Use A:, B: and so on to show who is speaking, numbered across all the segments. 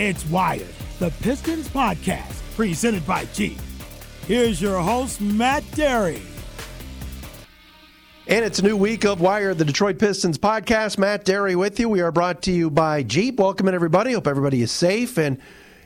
A: It's Wired, the Pistons podcast, presented by Jeep. Here's your host, Matt Dery.
B: And it's a new week of Wired, the Detroit Pistons podcast. Matt Dery with you. We are brought to you by Jeep. Welcome in, everybody. Hope everybody is safe and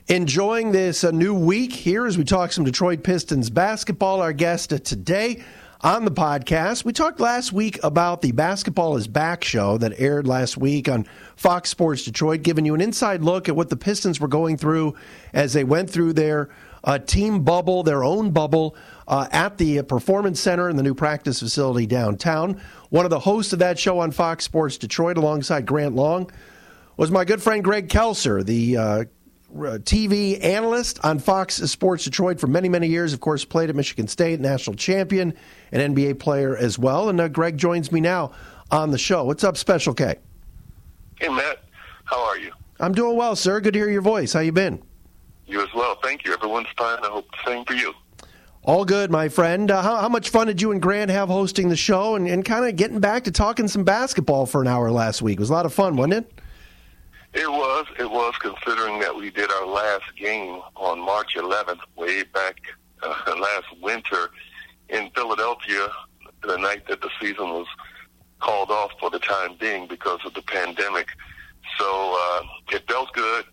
B: enjoying this uh, new week here as we talk some Detroit Pistons basketball. Our guest today on the podcast, we talked last week about the Basketball is Back show that aired last week on Fox Sports Detroit, giving you an inside look at what the Pistons were going through as they went through their uh, team bubble, their own bubble. Uh, at the Performance Center in the new practice facility downtown. One of the hosts of that show on Fox Sports Detroit, alongside Grant Long, was my good friend Greg Kelser, the uh, TV analyst on Fox Sports Detroit for many, many years. Of course, played at Michigan State, national champion, an NBA player as well. And uh, Greg joins me now on the show. What's up, Special K?
C: Hey, Matt. How are you?
B: I'm doing well, sir. Good to hear your voice. How you been?
C: You as well. Thank you. Everyone's fine. I hope the same for you.
B: All good, my friend. Uh, how, how, much fun did you and Grant have hosting the show and, and kind of getting back to talking some basketball for an hour last week? It was a lot of fun, wasn't it?
C: It was. It was, considering that we did our last game on March 11th, way back uh, last winter in Philadelphia, the night that the season was called off for the time being because of the pandemic. So uh, it felt good,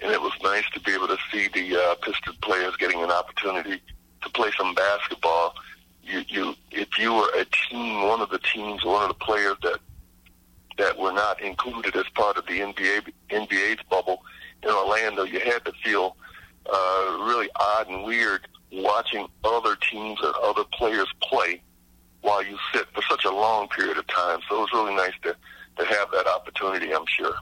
C: and it was nice to be able to see the uh, Piston players getting an opportunity to play some basketball. You, you, if you were a team, one of the teams, one of the players that that were not included as part of the NBA NBA's bubble in Orlando, you had to feel uh, really odd and weird watching other teams and other players play while you sit for such a long period of time. So it was really nice to to have that opportunity. I'm sure.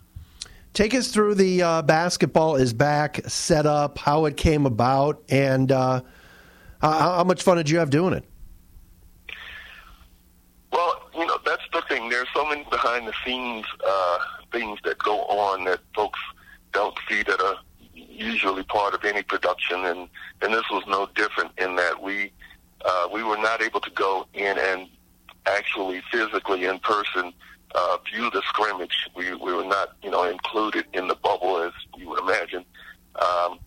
B: Take us through the uh, basketball is back setup, how it came about, and uh, how, how much fun did you have doing it?
C: Well, you know, that's the thing. There's so many behind the scenes uh, things that go on that folks don't see that are usually part of any production, and and this was no different in that we uh, we were not able to go in and actually physically in person uh, view the scrimmage. We we were not you know included in the bubble as you would imagine, um,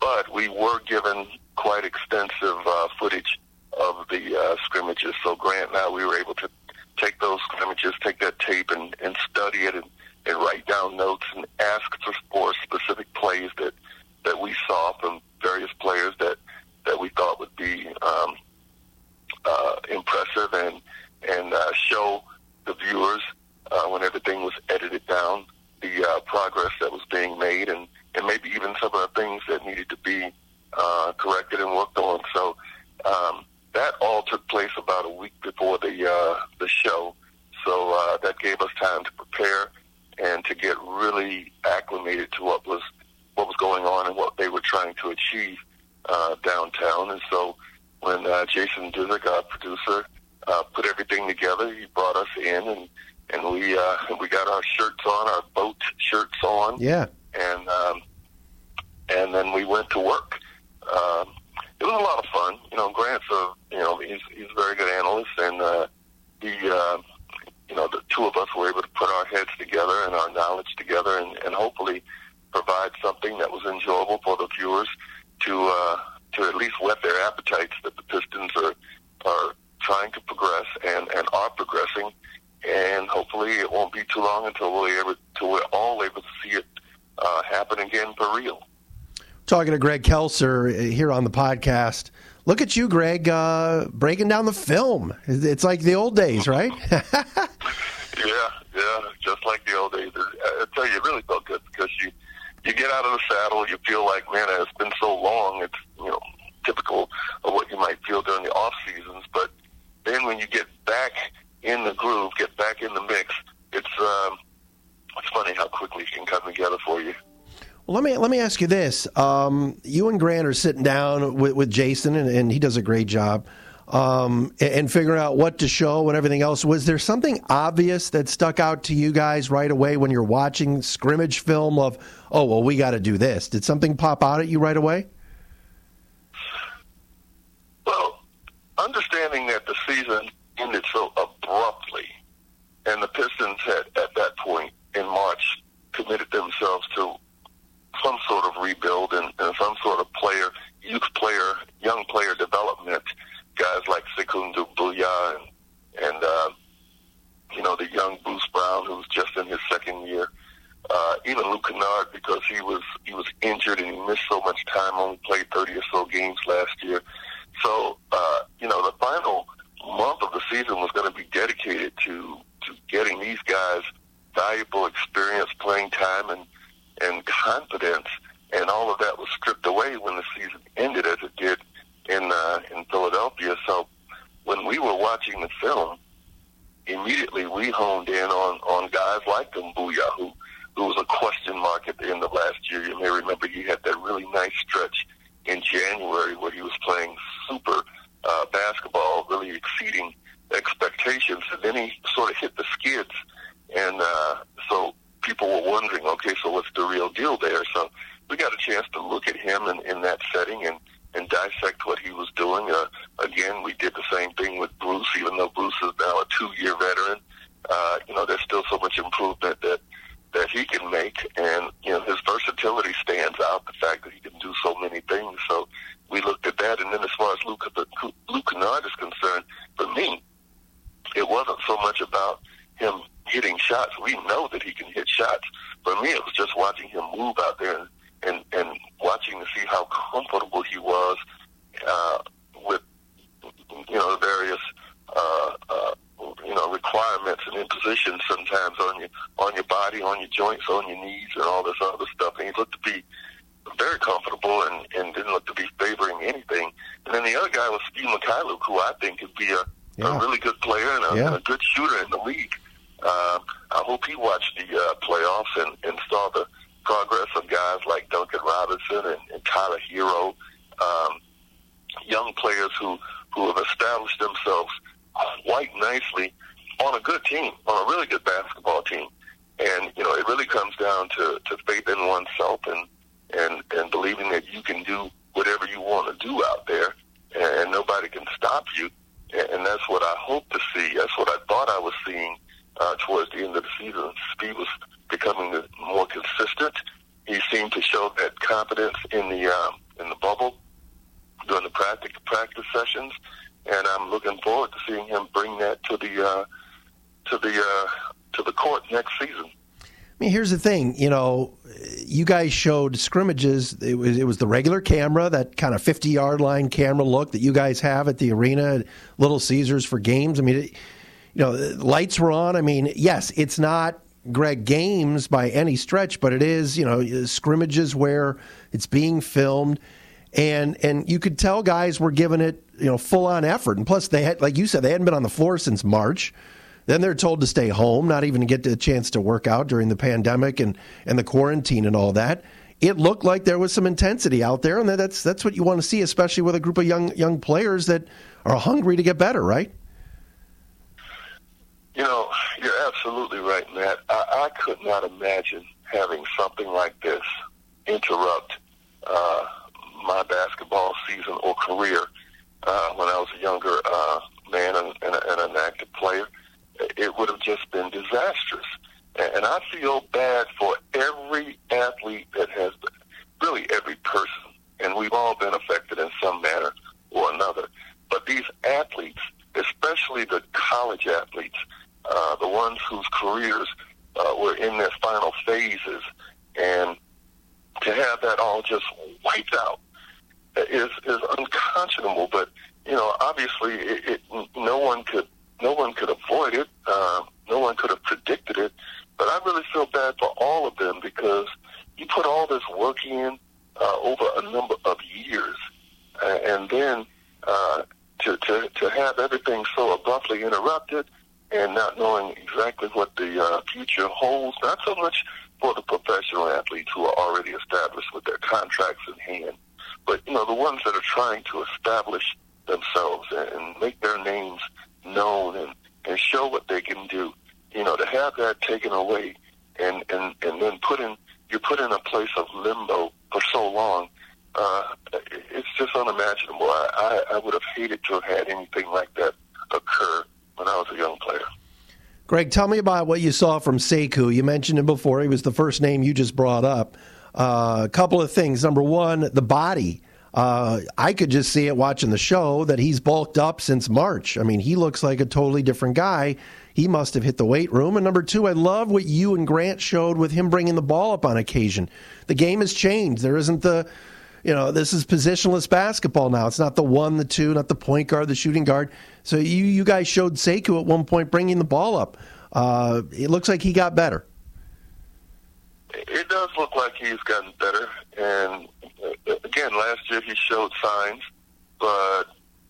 C: but we were given quite extensive uh, footage of the uh, scrimmages. So Grant and I, we were able to take those scrimmages, take that tape, and, and study it, and, and write down notes, and ask for, for specific plays that that we saw from various players that that we thought would be um, uh, impressive, and and uh, show the viewers uh, when everything was edited down the uh, progress that was being made, and and maybe even some of the things that needed to be uh, corrected and worked on. So um, that all took place about a week before the uh, the show. So uh, that gave us time to prepare and to get really acclimated to what was what was going on and what they were trying to achieve uh, downtown. And so when uh, Jason Dudzik, our producer, uh, put everything together, he brought us in and and we uh, we got our shirts on, our boat shirts on.
B: Yeah.
C: And um, and then we went to work. Um, it was a lot of fun. You know, Grant's a you know he's he's a very good analyst, and uh, he uh, you know the two of us were able to put our heads together and our knowledge together, and, and hopefully provide something that was enjoyable for the viewers to uh, to at least whet their appetites that the Pistons are are trying to progress and and are progressing, and hopefully it won't be too long until we're able to we're all able to see it uh, happen again for real
B: talking to Greg Kelser here on the podcast. Look at you, Greg, uh, breaking down the film. It's like the old days, right?
C: yeah, yeah, just like the old days. I tell you, it really felt good because you you get out of the saddle, you feel like, man, it's been so long. It's you know typical of what you might feel during the off seasons, but then when you get back in the groove, get back in the mix, it's um, it's funny how quickly it can come together for you.
B: Well, let me let me ask you this: um, You and Grant are sitting down with, with Jason, and, and, he does a great job, um, and, and figuring out what to show and everything else. Was there something obvious that stuck out to you guys right away when you're watching scrimmage film? Of oh, well, we got to do this. Did something pop out at you right away?
C: Well, understanding that the season ended so abruptly, and the Pistons had at that point in March committed themselves to some sort of rebuild and, and some sort of player, youth player, young player development. Guys like Sekou Doumbouya and, and uh, you know, the young Bruce Brown, who's just in his second year. Uh, even Luke Kennard, because he was he was injured and he missed so much time, only played 30 or so games last year. So, uh, you know, the final month of the season was going to be dedicated to to getting these guys valuable experience, playing time, and and confidence, and all of that was stripped away when the season ended, as it did in uh, in Philadelphia. So, when we were watching the film, immediately we honed in on on guys like Doumbouya, who who was a question mark at the end of last year. You may remember he had that really nice stretch in January where he was playing super uh, basketball, really exceeding expectations, and then he sort of hit the skids, and uh, so people were wondering, okay, so what's the real deal there? So we got a chance to look at him in, in that setting and and dissect what he was doing. Uh, again, we did the same thing with Bruce, even though Bruce is now a two-year veteran. Uh, you know, there's still so much improvement that that he can make, and you know his versatility stands out. The fact that he can do so many things. So we looked at that, and then as far as Luke Luke Kennard is concerned, for me, it wasn't so much about him hitting shots. We know that he can hit shots. For me, it was just watching him move out there and and, and watching to see how comfortable he was uh, with you know various uh, uh, you know requirements and impositions sometimes on your on your body, on your joints, on your knees, and all this other stuff. And he looked to be very comfortable and, and didn't look to be favoring anything. And then the other guy was Svi Mykhailiuk, who I think could be a, yeah. a really good player and a, yeah. a good shooter in the league. Uh, I hope he watched the uh, playoffs and, and saw the progress of guys like Duncan Robinson and, and Tyler Herro, um, young players who, who have established themselves quite nicely on a good team, on a really good basketball team. And, you know, it really comes down to, to faith in oneself and, and, and believing that you can do whatever you want to do out there and nobody can stop you. And that's what I hope to see. That's what I thought I was seeing uh, towards the end of the season. Svi was becoming more consistent. He seemed to show that confidence in the um, in the bubble during the practice practice sessions, and I'm looking forward to seeing him bring that to the uh, to the uh, to the court next season.
B: I mean, here's the thing. You know, you guys showed scrimmages. It was it was the regular camera, that kind of 50 yard line camera look that you guys have at the arena, Little Caesars for games. I mean, it, you know, lights were on. I mean, yes, it's not Greg games by any stretch, but it is you know scrimmages where it's being filmed, and and you could tell guys were giving it you know full on effort, and plus they had like you said they hadn't been on the floor since March. Then they're told to stay home, not even get a chance to work out during the pandemic and, and the quarantine and all that. It looked like there was some intensity out there, and that's that's what you want to see, especially with a group of young young players that are hungry to get better, right?
C: You know, you're absolutely right, Matt. I, I could not imagine having something like this interrupt uh, my basketball season or career uh, when I was a younger uh, man and, and, and an active player it would have just been disastrous. And I feel bad for every athlete that has, really every person, and we've all been affected in some manner or another. But these athletes, especially the college athletes, uh, the ones whose careers uh, were in their final phases, and to have that all just wiped out is is unconscionable. But you know, obviously, it, it, no one could no one could avoid it. Uh, no one could have predicted it. But I really feel bad for all of them because you put all this work in uh, over a number of years, uh, and then uh, to, to to have everything so abruptly interrupted and not knowing exactly what the uh, future holds. Not so much for the professional athletes who are already established with their contracts in hand, but you know the ones that are trying to establish themselves and make their names known and, and show what they can do. You know, to have that taken away and, and, and then put in, you're put in a place of limbo for so long, uh, it's just unimaginable. I, I, I would have hated to have had anything like that occur when I was a young player.
B: Greg, tell me about what you saw from Sekou. You mentioned him before. He was the first name you just brought up. Uh, a couple of things. Number one, the body. Uh, I could just see it watching the show that he's bulked up since March. I mean, he looks like a totally different guy. He must have hit the weight room. And number two, I love what you and Grant showed with him bringing the ball up on occasion. The game has changed. There isn't the, you know, this is positionless basketball now. It's not the one, the two, not the point guard, the shooting guard. So you, you guys showed Sekou at one point bringing the ball up. Uh, it looks like he got better.
C: It does look like he's gotten better. And uh, again, last year he showed signs, but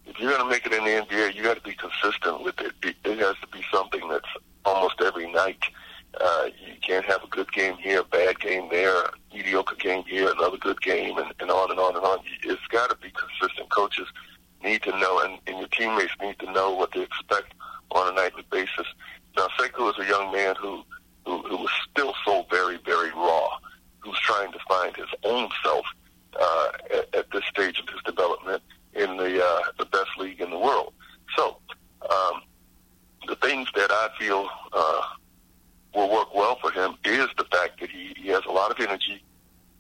C: if you're going to make it in the NBA, you got to be consistent with it. It has to be something that's almost every night. Uh, you can't have a good game here, a bad game there, mediocre game here, another good game, and, and on and on and on. It's got to be consistent. Coaches need to know, and, and your teammates need to know what to expect on a nightly basis. Now, Sekou is a young man who, who, who was still so very, very raw, who's trying to find his own self uh, at, at this stage of his development in the uh, the best league in the world. So, um, the things that I feel uh, will work well for him is the fact that he, he has a lot of energy.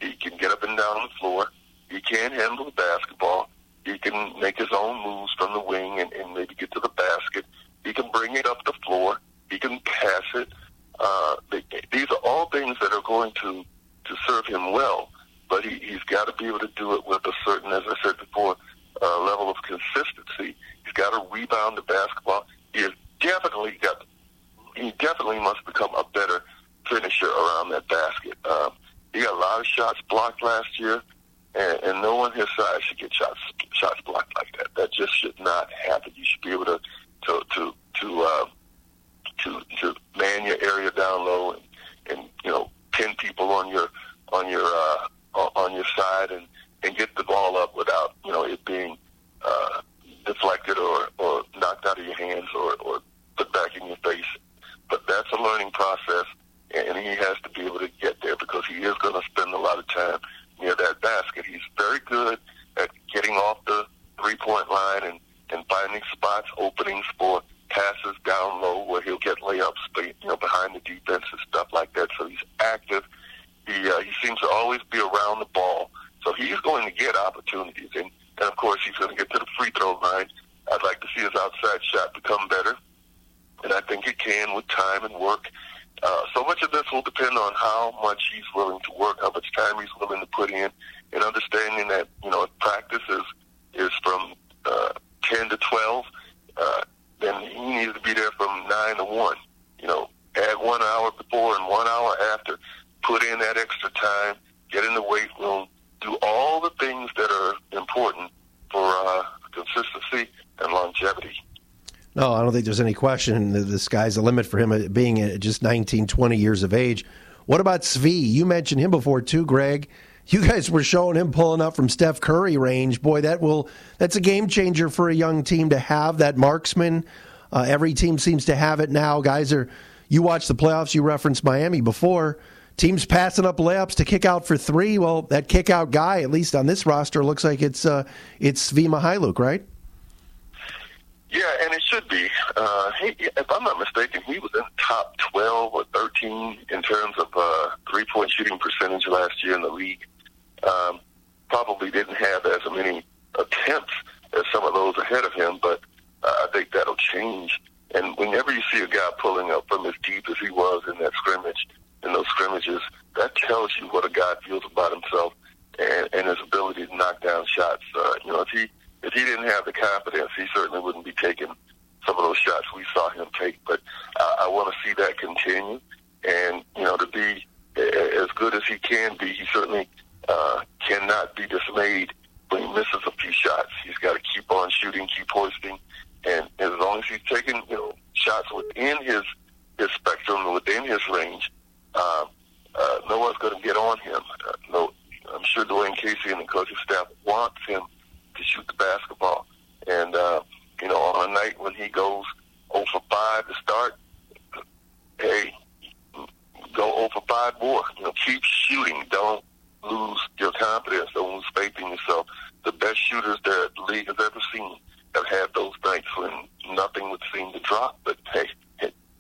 C: He can get up and down the floor. He can handle the basketball. He can make his own moves from the wing and, and maybe get to the basket. He can bring it up the floor. He can pass it. Uh, they, these are all things that are going to to serve him well. But he, he's got to be able to do it with a certain, as I said before, uh, level of consistency. He's got to rebound the basketball. He has definitely got. He definitely must become a better finisher around that basket. Um, he got a lot of shots blocked last year, and, and no one his size should get shots shots blocked like that. That just should not happen. You should be able to to to to uh, to to man your area down low and and you know pin people on your on your uh, on your side and and get the ball up without you know it being uh, deflected or, or knocked out of your hands or, or put back in your face. But that's a learning process, and he has to be able to get there because he is going to spend a lot of time near that basket. He's very good at getting off the three point line and, and finding spots, openings for passes down low where he'll get layups, you know, behind the defense and stuff like that. So he's active. He uh, he seems to always be around the ball so he's going to get opportunities, and, and of course he's going to get to the free throw line. I'd like to see his outside shot become better, and I think it can with time and work. Uh, so much of this will depend on how much he's willing to work, how much time he's willing to put in, and understanding that you know if practice is is from uh, ten to twelve, uh, then he needs to be there from nine to one. You know, add one hour before and one hour after. Put in that extra time. Get in the weight room do all the things that are important for uh, consistency and longevity.
B: No, I don't think there's any question. The sky's the limit for him uh, being just 19, 20 years of age. What about Svi? You mentioned him before too, Greg. You guys were showing him pulling up from Steph Curry range. Boy, that will that's a game changer for a young team to have that marksman. Uh, every team seems to have it now. Guys are you watch the playoffs. You referenced Miami before teams passing up layups to kick out for three. Well, that kick out guy, at least on this roster, looks like it's uh, it's Svi Mykhailiuk, right?
C: Yeah, and it should be. Uh, he, if I'm not mistaken, he was in top 12 or 13 in terms of uh, three point shooting percentage last year in the league. Um, probably didn't have as many attempts as some of those ahead of him, but uh, I think that'll change. And whenever you see a guy pulling up from as deep as he was in that scrimmage, in those scrimmages, that tells you what a guy feels about himself and, and his ability to knock down shots. Uh, you know, if he he didn't have the confidence, he certainly wouldn't be taking some of those shots we saw him take. But uh, I want to see that continue, and you know, to be as good as he can be, he certainly uh, cannot be dismayed when he misses a few shots. He's got to keep on shooting, keep hoisting, and as long as he's taking you know shots within his his spectrum, within his range, uh, uh, no one's going to get on him. Uh, no, I'm sure Dwane Casey and the coaching staff wants him to shoot the basketball. And, uh, you know, on a night when he goes 0 for 5 to start, hey, go 0 for 5 more. You know, keep shooting. Don't lose your confidence. Don't lose faith in yourself. The best shooters that the league has ever seen have had those nights when nothing would seem to drop, but hey,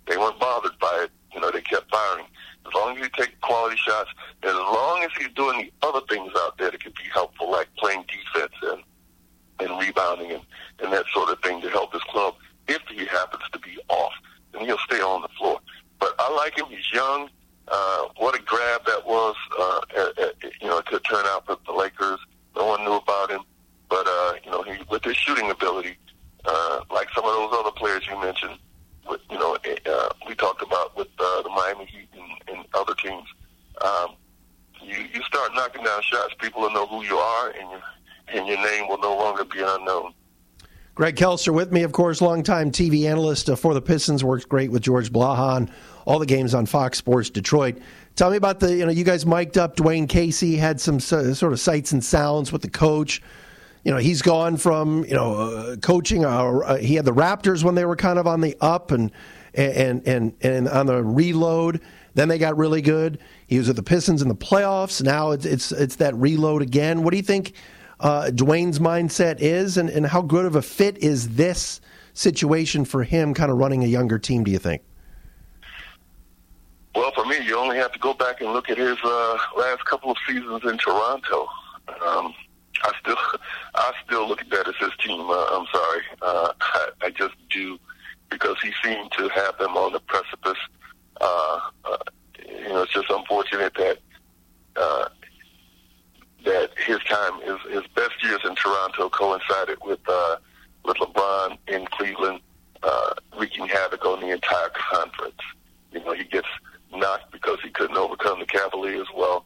C: they weren't bothered by it. You know, they kept firing as long as he takes quality shots, as long as he's doing the other things out there that could be helpful, like playing defense and and rebounding and, and that sort of thing to help his club if he happens to be off. And he'll stay on the floor. But I like him. He's young. Uh, what a grab that was, uh, at, at, you know, to turn out for the Lakers. No one knew about him. But, uh, you know, he, with his shooting ability, uh, like some of those other players you mentioned, with, you know, uh, we talked about with uh, the Miami Heat and, and other teams, um, you, you start knocking down shots, people will know who you are, and, you, and your name will no longer be unknown.
B: Greg Kelser with me, of course, longtime TV analyst for the Pistons. Works great with George Blaha. All the games on Fox Sports Detroit. Tell me about the, you know, you guys mic'd up Dwane Casey, had some sort of sights and sounds with the coach. You know, he's gone from, you know, uh, coaching, uh, uh, he had the Raptors when they were kind of on the up and, and, and, and on the reload. Then they got really good. He was with the Pistons in the playoffs. Now it's, it's, it's that reload again. What do you think? Uh, Dwane's mindset is, and, and how good of a fit is this situation for him, kind of running a younger team? Do you think?
C: Well, for me, you only have to go back and look at his uh, last couple of seasons in Toronto. Um, I still, I still look at that as his team. Uh, I'm sorry, uh, I, I just do because he seemed to have them on the precipice. Uh, uh, you know, it's just unfortunate that uh, that his time, his, his best years in Toronto coincided with uh, with LeBron in Cleveland, uh, wreaking havoc on the entire conference. You know, he gets knocked because he couldn't overcome the Cavaliers. Well,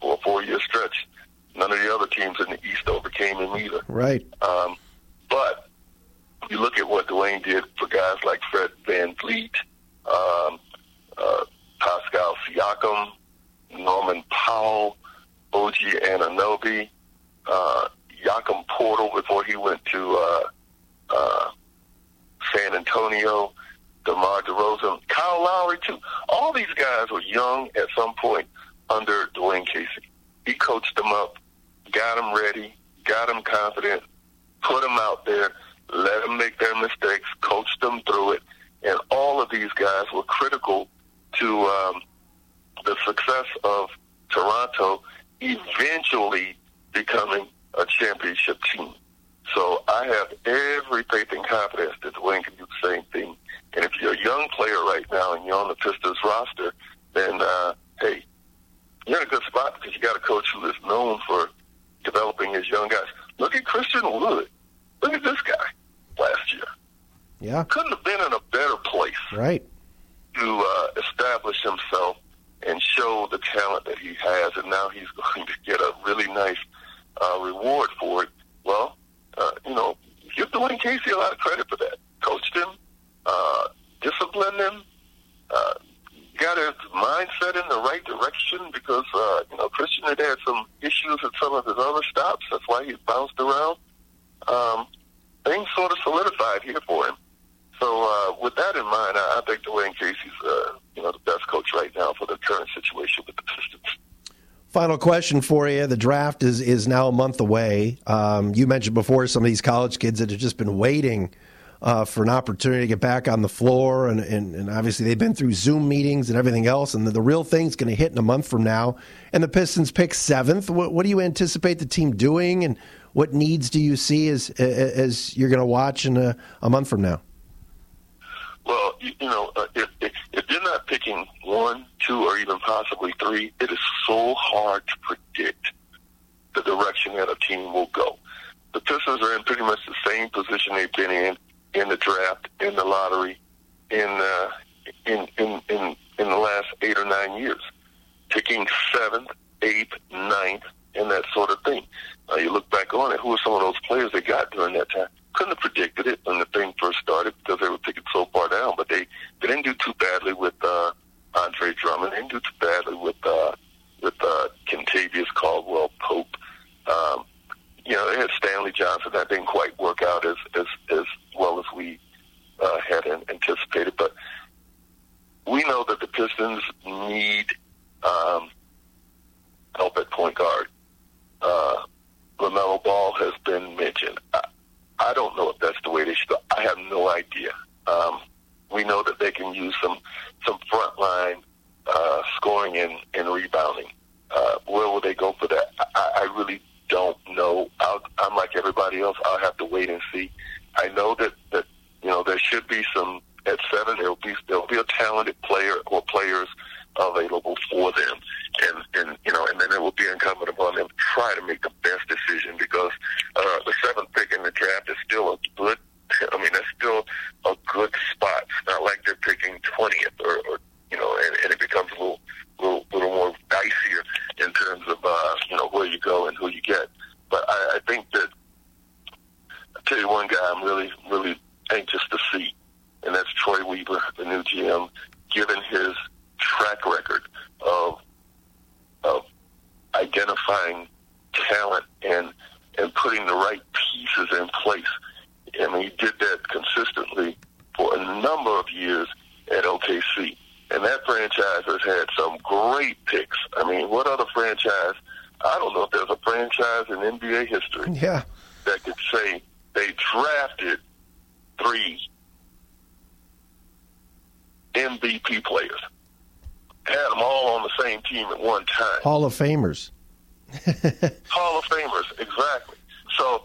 C: for a four-year stretch, none of the other teams in the East overcame him either.
B: Right.
C: Um, but you look at what Dwane did for guys like Fred VanVleet, um, uh, Pascal Siakam, Norman Powell, OG Anunoby, uh, Jakob Poeltl before he went to uh, uh, San Antonio, DeMar DeRozan, Kyle Lowry too. All these guys were young at some point under Dwane Casey. He coached them up, got them ready, got them confident, put them out there, let them make their mistakes, coached them through it, and all of these guys were critical to um, the success of Toronto eventually becoming a championship team. So I have every faith and confidence that Dwane can do the same thing. And if you're a young player right now and you're on the Pistons roster, then uh, hey, you're in a good spot because you got a coach who is known for developing his young guys. Look at Christian Wood. Look at this guy last year.
B: Yeah,
C: couldn't have been in a better place.
B: Right.
C: To uh, establish himself and show the talent that he has, and now he's going to get a really nice uh, reward for it. Well, uh, you know, give Dwane Casey a lot of credit for that. Coached him, uh, disciplined him, uh, got his mindset in the right direction because, uh, you know, Christian had had some issues at some of his other stops. That's why he's bounced around. Um, things sort of solidified here for him. So uh, with that in mind, I, I think Dwane Casey's uh, you know the best coach right now for the current situation with the Pistons.
B: Final question for you: The draft is is now a month away. Um, you mentioned before some of these college kids that have just been waiting uh, for an opportunity to get back on the floor, and, and, and, obviously they've been through Zoom meetings and everything else. And the, the real thing's going to hit in a month from now. And the Pistons pick seventh. What, what do you anticipate the team doing, and what needs do you see as as you're going to watch in a, a month from now?
C: Well, you, know, uh, if, if, if you're not picking one, two, or even possibly three, it is so hard to predict the direction that a team will go. The Pistons are in pretty much the same position they've been in in the draft, in the lottery, in uh, in, in in in the last eight or nine years, picking seventh, eighth, ninth, and that sort of thing. Uh, you look back on it, who are some of those players they got during that time? couldn't have predicted it when the thing first started because they were picking so far down. But they, they didn't do too badly with uh, Andre Drummond. They didn't do too badly with uh, with uh, Kentavious Caldwell Pope. Um, you know, they had Stanley Johnson. That didn't quite work out as as, as well as we uh, had anticipated. But we know that the Pistons need um, help at point guard. Uh, LaMelo Ball has been mentioned. I, I don't know if that's the way they should go. I have no idea. Um, we know that they can use some some frontline uh, scoring and, and rebounding. Uh, I really don't know. I'll, I'm like else. I'll have to wait and see. I know that that you know there should be some at seven. There'll be there'll be a talented player or players available for them, and and you know, and then it will be incumbent upon them to try to make the best decision because uh, the seventh pick in the draft is still a good. I mean, that's still a good spot. It's not like they're picking twentieth or, or you know, and, and it becomes a little, little little more dicier in terms of uh, you know where you go and who you get. But I, I think that I tell you one guy I'm really really anxious to see, and that's Troy Weaver, the new GM, given his track record of of identifying talent and and putting the right pieces in place. I mean, he did that consistently for a number of years at OKC. And that franchise has had some great picks. I mean, what other franchise? I don't know if there's a franchise in NBA history
B: yeah.
C: that could say they drafted three MVP players, had them all on the same team at one time.
B: Hall of Famers.
C: Hall of Famers, exactly. So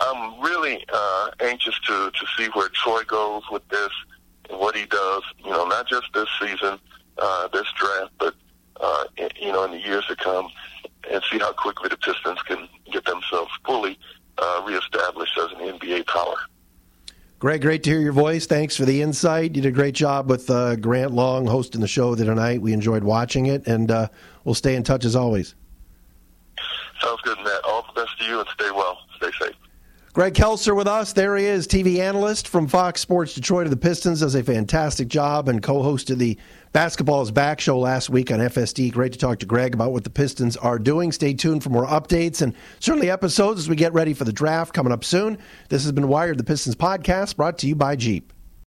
C: I'm really uh, anxious to to see where Troy goes with this and what he does. You know, not just this season, uh, this draft, but uh, in, you know, in the years to come, and see how quickly the Pistons can get themselves fully uh, reestablished as an NBA power.
B: Greg, great to hear your voice. Thanks for the insight. You did a great job with uh, Grant Long hosting the show tonight. We enjoyed watching it, and uh, we'll stay in touch as always.
C: Sounds good, Matt. All the best to you, and stay well. Stay safe.
B: Greg Kelser with us. There he is, TV analyst from Fox Sports Detroit of the Pistons. Does a fantastic job and co hosted the Basketball is Back show last week on FSD. Great to talk to Greg about what the Pistons are doing. Stay tuned for more updates and certainly episodes as we get ready for the draft coming up soon. This has been Wired, the Pistons podcast, brought to you by Jeep.